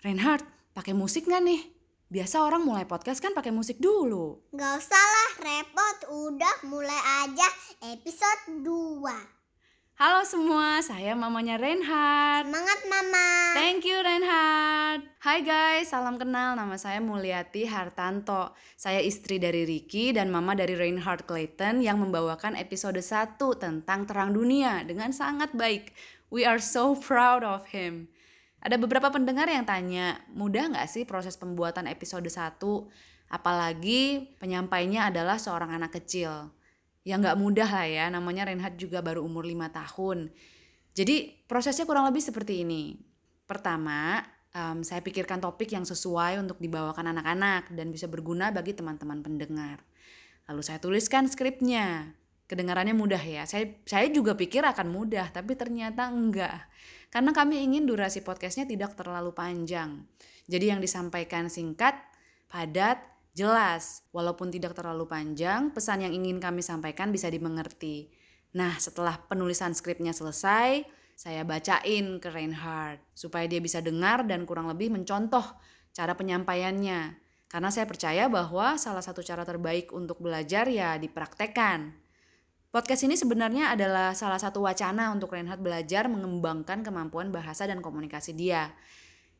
Reinhard, pakai musik nggak nih? Biasa orang mulai podcast kan pakai musik dulu. Gak usah lah repot, udah mulai aja episode 2. Halo semua, saya mamanya Reinhard. Semangat mama. Thank you Reinhard. Hai guys, salam kenal. Nama saya Mulyati Hartanto. Saya istri dari Ricky dan mama dari Reinhard Clayton yang membawakan episode 1 tentang terang dunia dengan sangat baik. We are so proud of him. Ada beberapa pendengar yang tanya, mudah nggak sih proses pembuatan episode 1? Apalagi penyampainya adalah seorang anak kecil. Ya nggak mudah lah ya namanya Reinhard juga baru umur 5 tahun. Jadi prosesnya kurang lebih seperti ini. Pertama um, saya pikirkan topik yang sesuai untuk dibawakan anak-anak dan bisa berguna bagi teman-teman pendengar. Lalu saya tuliskan skripnya kedengarannya mudah ya saya saya juga pikir akan mudah tapi ternyata enggak karena kami ingin durasi podcastnya tidak terlalu panjang jadi yang disampaikan singkat padat Jelas, walaupun tidak terlalu panjang, pesan yang ingin kami sampaikan bisa dimengerti. Nah, setelah penulisan skripnya selesai, saya bacain ke Reinhard supaya dia bisa dengar dan kurang lebih mencontoh cara penyampaiannya. Karena saya percaya bahwa salah satu cara terbaik untuk belajar ya dipraktekkan. Podcast ini sebenarnya adalah salah satu wacana untuk Reinhard belajar mengembangkan kemampuan bahasa dan komunikasi dia.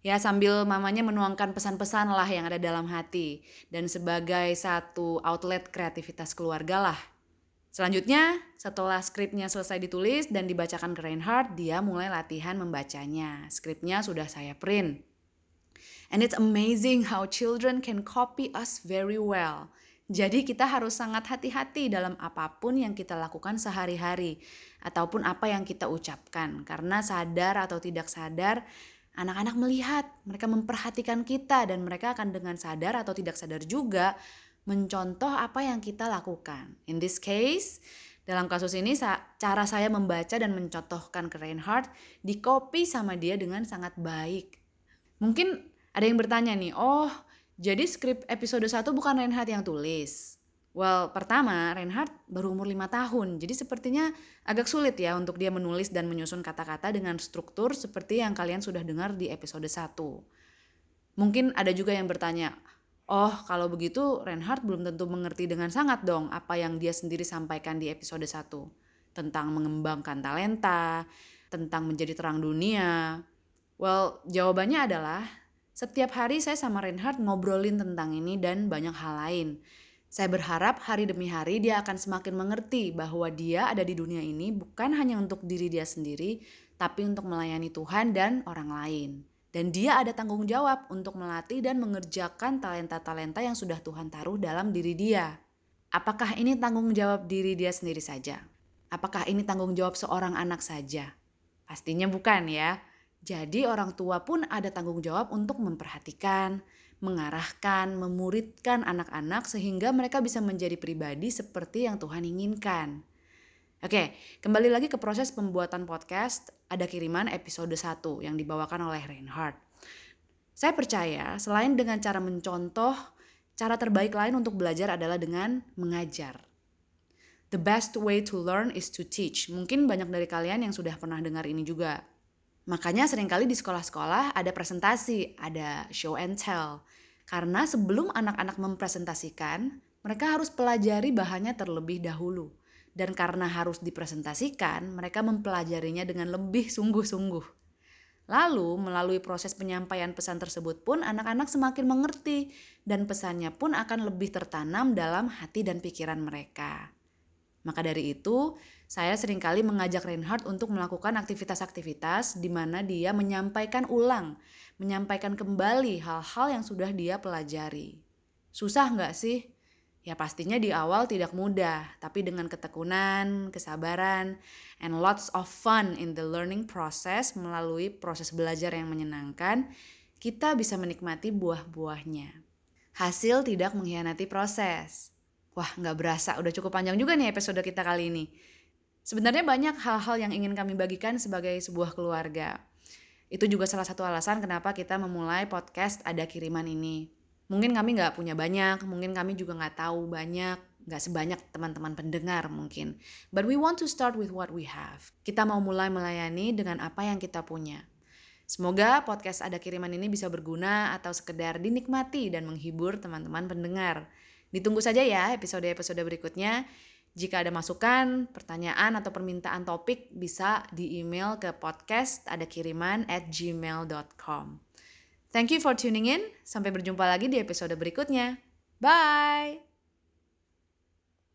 Ya sambil mamanya menuangkan pesan-pesan lah yang ada dalam hati dan sebagai satu outlet kreativitas keluarga lah. Selanjutnya, setelah skripnya selesai ditulis dan dibacakan ke Reinhardt, dia mulai latihan membacanya. Skripnya sudah saya print. And it's amazing how children can copy us very well. Jadi kita harus sangat hati-hati dalam apa pun yang kita lakukan sehari-hari ataupun apa yang kita ucapkan karena sadar atau tidak sadar Anak-anak melihat, mereka memperhatikan kita dan mereka akan dengan sadar atau tidak sadar juga mencontoh apa yang kita lakukan. In this case, dalam kasus ini cara saya membaca dan mencontohkan ke Reinhardt di copy sama dia dengan sangat baik. Mungkin ada yang bertanya nih, oh jadi skrip episode 1 bukan Reinhardt yang tulis. Well, pertama, Reinhardt baru umur 5 tahun, jadi sepertinya agak sulit ya untuk dia menulis dan menyusun kata-kata dengan struktur seperti yang kalian sudah dengar di episode 1. Mungkin ada juga yang bertanya, oh kalau begitu Reinhardt belum tentu mengerti dengan sangat dong apa yang dia sendiri sampaikan di episode 1. Tentang mengembangkan talenta, tentang menjadi terang dunia. Well, jawabannya adalah setiap hari saya sama Reinhardt ngobrolin tentang ini dan banyak hal lain saya berharap hari demi hari dia akan semakin mengerti bahwa dia ada di dunia ini bukan hanya untuk diri dia sendiri, tapi untuk melayani Tuhan dan orang lain. Dan dia ada tanggung jawab untuk melatih dan mengerjakan talenta-talenta yang sudah Tuhan taruh dalam diri dia. Apakah ini tanggung jawab diri dia sendiri saja? Apakah ini tanggung jawab seorang anak saja? Pastinya bukan ya. Jadi orang tua pun ada tanggung jawab untuk memperhatikan, mengarahkan, memuridkan anak-anak sehingga mereka bisa menjadi pribadi seperti yang Tuhan inginkan. Oke, kembali lagi ke proses pembuatan podcast. Ada kiriman episode 1 yang dibawakan oleh Reinhardt. Saya percaya selain dengan cara mencontoh, cara terbaik lain untuk belajar adalah dengan mengajar. The best way to learn is to teach. Mungkin banyak dari kalian yang sudah pernah dengar ini juga. Makanya sering kali di sekolah-sekolah ada presentasi, ada show and tell. Karena sebelum anak-anak mempresentasikan, mereka harus pelajari bahannya terlebih dahulu. Dan karena harus dipresentasikan, mereka mempelajarinya dengan lebih sungguh-sungguh. Lalu, melalui proses penyampaian pesan tersebut pun anak-anak semakin mengerti dan pesannya pun akan lebih tertanam dalam hati dan pikiran mereka. Maka dari itu, saya sering kali mengajak Reinhardt untuk melakukan aktivitas-aktivitas di mana dia menyampaikan ulang, menyampaikan kembali hal-hal yang sudah dia pelajari. Susah nggak sih? Ya pastinya di awal tidak mudah, tapi dengan ketekunan, kesabaran, and lots of fun in the learning process melalui proses belajar yang menyenangkan, kita bisa menikmati buah-buahnya. Hasil tidak mengkhianati proses. Wah, nggak berasa. Udah cukup panjang juga nih episode kita kali ini. Sebenarnya banyak hal-hal yang ingin kami bagikan sebagai sebuah keluarga. Itu juga salah satu alasan kenapa kita memulai podcast Ada Kiriman ini. Mungkin kami nggak punya banyak, mungkin kami juga nggak tahu banyak, nggak sebanyak teman-teman pendengar mungkin. But we want to start with what we have. Kita mau mulai melayani dengan apa yang kita punya. Semoga podcast ada kiriman ini bisa berguna atau sekedar dinikmati dan menghibur teman-teman pendengar. Ditunggu saja ya episode-episode berikutnya. Jika ada masukan, pertanyaan, atau permintaan topik, bisa di email ke podcast ada kiriman at gmail.com. Thank you for tuning in. Sampai berjumpa lagi di episode berikutnya. Bye!